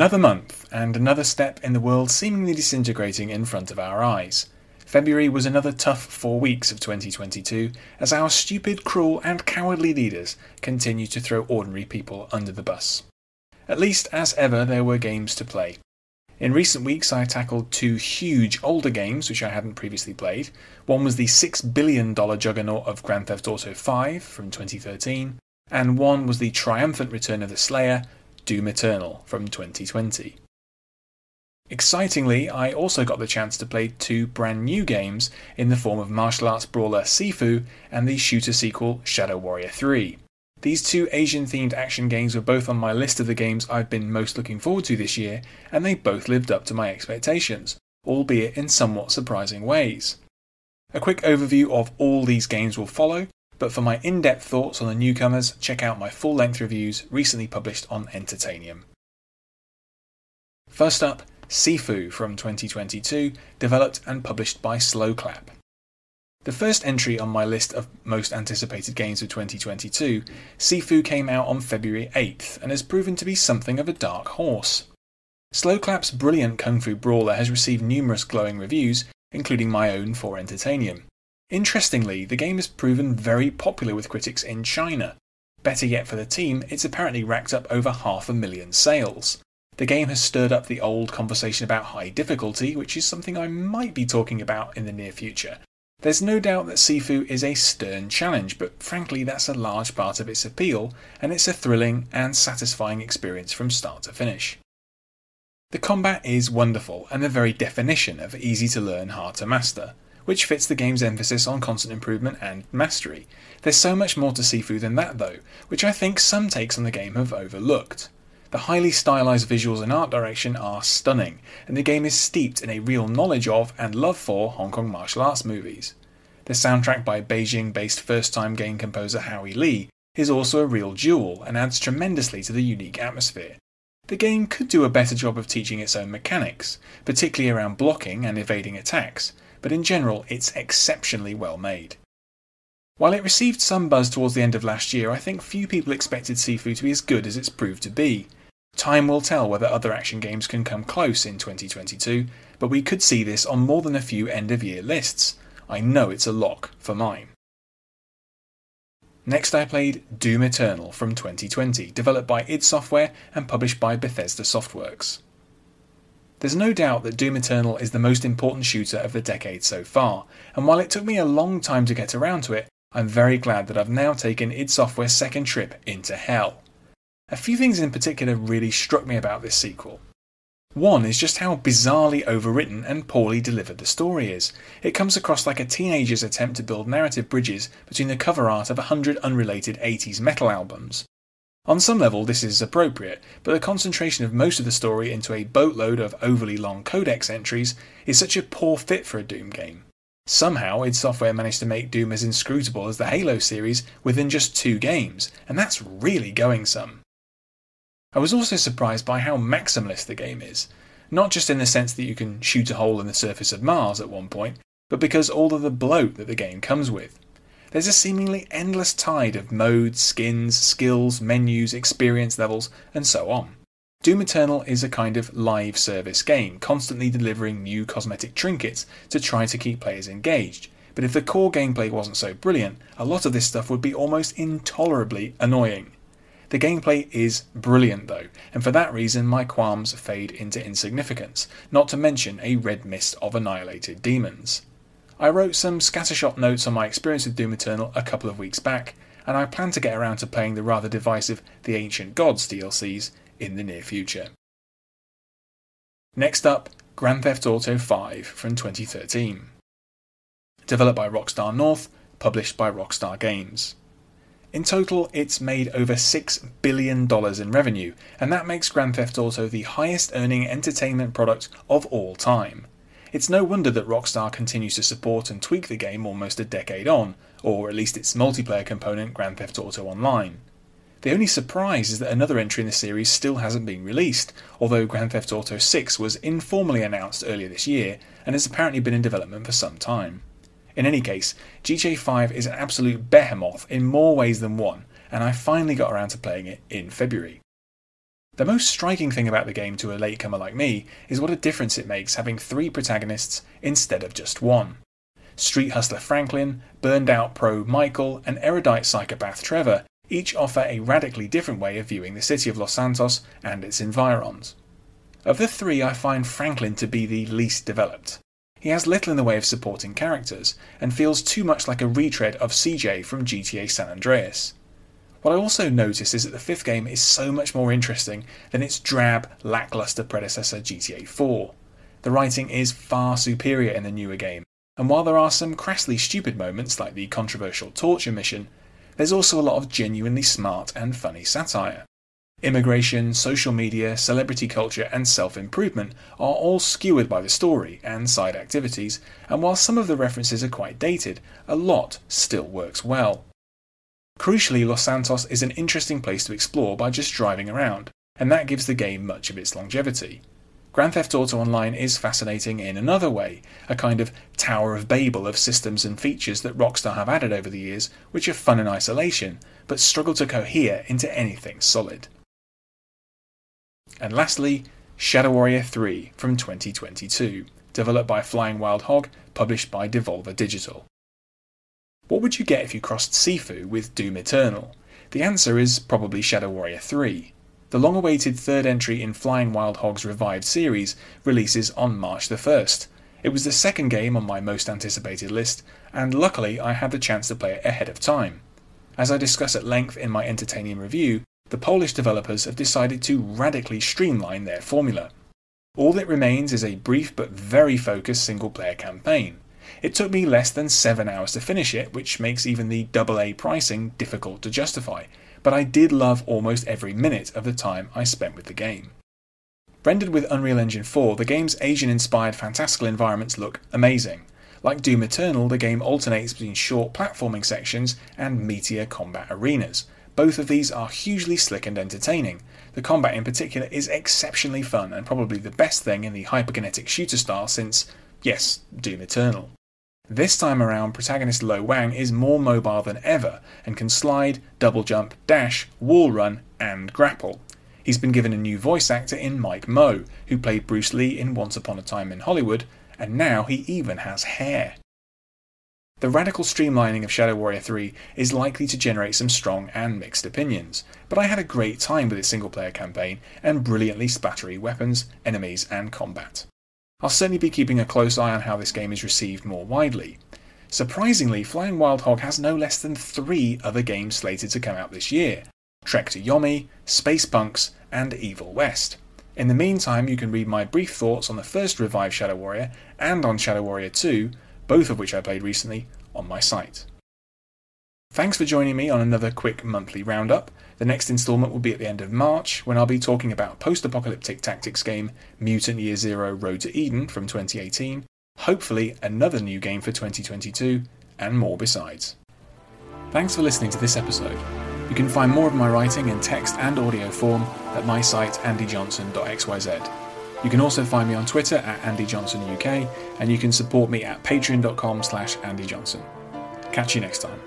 Another month, and another step in the world seemingly disintegrating in front of our eyes. February was another tough four weeks of 2022 as our stupid, cruel, and cowardly leaders continue to throw ordinary people under the bus. At least, as ever, there were games to play. In recent weeks, I tackled two huge older games which I hadn't previously played. One was the $6 billion juggernaut of Grand Theft Auto V from 2013, and one was the triumphant return of the Slayer Doom Eternal from 2020. Excitingly, I also got the chance to play two brand new games in the form of martial arts brawler Sifu and the shooter sequel Shadow Warrior 3. These two Asian themed action games were both on my list of the games I've been most looking forward to this year, and they both lived up to my expectations, albeit in somewhat surprising ways. A quick overview of all these games will follow, but for my in depth thoughts on the newcomers, check out my full length reviews recently published on Entertainium. First up, Sifu from 2022, developed and published by Sloclap. The first entry on my list of most anticipated games of 2022, Sifu came out on February 8th and has proven to be something of a dark horse. Sloclap's brilliant kung fu brawler has received numerous glowing reviews, including my own for Entertainium. Interestingly, the game has proven very popular with critics in China. Better yet for the team, it's apparently racked up over half a million sales. The game has stirred up the old conversation about high difficulty, which is something I might be talking about in the near future. There's no doubt that Sifu is a stern challenge, but frankly, that's a large part of its appeal, and it's a thrilling and satisfying experience from start to finish. The combat is wonderful and the very definition of easy to learn, hard to master which fits the game's emphasis on constant improvement and mastery. There's so much more to Sifu than that, though, which I think some takes on the game have overlooked. The highly stylized visuals and art direction are stunning, and the game is steeped in a real knowledge of and love for Hong Kong martial arts movies. The soundtrack by Beijing based first time game composer Howie Lee is also a real jewel and adds tremendously to the unique atmosphere. The game could do a better job of teaching its own mechanics, particularly around blocking and evading attacks, but in general it's exceptionally well made. While it received some buzz towards the end of last year, I think few people expected Sifu to be as good as it's proved to be. Time will tell whether other action games can come close in 2022, but we could see this on more than a few end of year lists. I know it's a lock for mine. Next, I played Doom Eternal from 2020, developed by id Software and published by Bethesda Softworks. There's no doubt that Doom Eternal is the most important shooter of the decade so far, and while it took me a long time to get around to it, I'm very glad that I've now taken id Software's second trip into hell. A few things in particular really struck me about this sequel. One is just how bizarrely overwritten and poorly delivered the story is. It comes across like a teenager's attempt to build narrative bridges between the cover art of a hundred unrelated 80s metal albums. On some level, this is appropriate, but the concentration of most of the story into a boatload of overly long codex entries is such a poor fit for a Doom game. Somehow, id Software managed to make Doom as inscrutable as the Halo series within just two games, and that's really going some. I was also surprised by how maximalist the game is, not just in the sense that you can shoot a hole in the surface of Mars at one point, but because all of the bloat that the game comes with. There's a seemingly endless tide of modes, skins, skills, menus, experience levels, and so on. Doom Eternal is a kind of live service game, constantly delivering new cosmetic trinkets to try to keep players engaged. But if the core gameplay wasn't so brilliant, a lot of this stuff would be almost intolerably annoying. The gameplay is brilliant though, and for that reason my qualms fade into insignificance, not to mention a red mist of annihilated demons. I wrote some scattershot notes on my experience with Doom Eternal a couple of weeks back, and I plan to get around to playing the rather divisive The Ancient Gods DLCs in the near future. Next up, Grand Theft Auto V from 2013. Developed by Rockstar North, published by Rockstar Games. In total, it's made over $6 billion in revenue, and that makes Grand Theft Auto the highest earning entertainment product of all time. It's no wonder that Rockstar continues to support and tweak the game almost a decade on, or at least its multiplayer component Grand Theft Auto Online. The only surprise is that another entry in the series still hasn't been released, although Grand Theft Auto 6 was informally announced earlier this year and has apparently been in development for some time. In any case, GTA 5 is an absolute behemoth in more ways than one, and I finally got around to playing it in February. The most striking thing about the game to a latecomer like me is what a difference it makes having three protagonists instead of just one. Street hustler Franklin, burned out pro Michael, and erudite psychopath Trevor each offer a radically different way of viewing the city of Los Santos and its environs. Of the three, I find Franklin to be the least developed. He has little in the way of supporting characters, and feels too much like a retread of CJ from GTA San Andreas. What I also notice is that the fifth game is so much more interesting than its drab, lackluster predecessor GTA 4. The writing is far superior in the newer game, and while there are some crassly stupid moments like the controversial torture mission, there's also a lot of genuinely smart and funny satire. Immigration, social media, celebrity culture, and self improvement are all skewered by the story and side activities, and while some of the references are quite dated, a lot still works well. Crucially, Los Santos is an interesting place to explore by just driving around, and that gives the game much of its longevity. Grand Theft Auto Online is fascinating in another way, a kind of Tower of Babel of systems and features that Rockstar have added over the years, which are fun in isolation, but struggle to cohere into anything solid. And lastly, Shadow Warrior 3 from 2022, developed by Flying Wild Hog, published by Devolver Digital. What would you get if you crossed Sifu with Doom Eternal? The answer is probably Shadow Warrior 3. The long awaited third entry in Flying Wild Hog's revived series releases on March the 1st. It was the second game on my most anticipated list, and luckily I had the chance to play it ahead of time. As I discuss at length in my Entertainium review, the Polish developers have decided to radically streamline their formula. All that remains is a brief but very focused single player campaign. It took me less than 7 hours to finish it, which makes even the AA pricing difficult to justify, but I did love almost every minute of the time I spent with the game. Rendered with Unreal Engine 4, the game's Asian inspired fantastical environments look amazing. Like Doom Eternal, the game alternates between short platforming sections and meteor combat arenas. Both of these are hugely slick and entertaining. The combat in particular is exceptionally fun and probably the best thing in the hyperkinetic shooter style since, yes, Doom Eternal. This time around, protagonist Lo Wang is more mobile than ever and can slide, double jump, dash, wall run, and grapple. He's been given a new voice actor in Mike Moh, who played Bruce Lee in Once Upon a Time in Hollywood, and now he even has hair. The radical streamlining of Shadow Warrior 3 is likely to generate some strong and mixed opinions, but I had a great time with its single player campaign and brilliantly spattery weapons, enemies, and combat. I'll certainly be keeping a close eye on how this game is received more widely. Surprisingly, Flying Wild Hog has no less than three other games slated to come out this year Trek to Yomi, Space Punks, and Evil West. In the meantime, you can read my brief thoughts on the first revived Shadow Warrior and on Shadow Warrior 2, both of which I played recently, on my site. Thanks for joining me on another quick monthly roundup. The next instalment will be at the end of March when I'll be talking about post apocalyptic tactics game Mutant Year Zero Road to Eden from 2018, hopefully another new game for 2022, and more besides. Thanks for listening to this episode. You can find more of my writing in text and audio form at my site andyjohnson.xyz. You can also find me on Twitter at andyjohnsonuk, and you can support me at patreon.com slash andyjohnson. Catch you next time.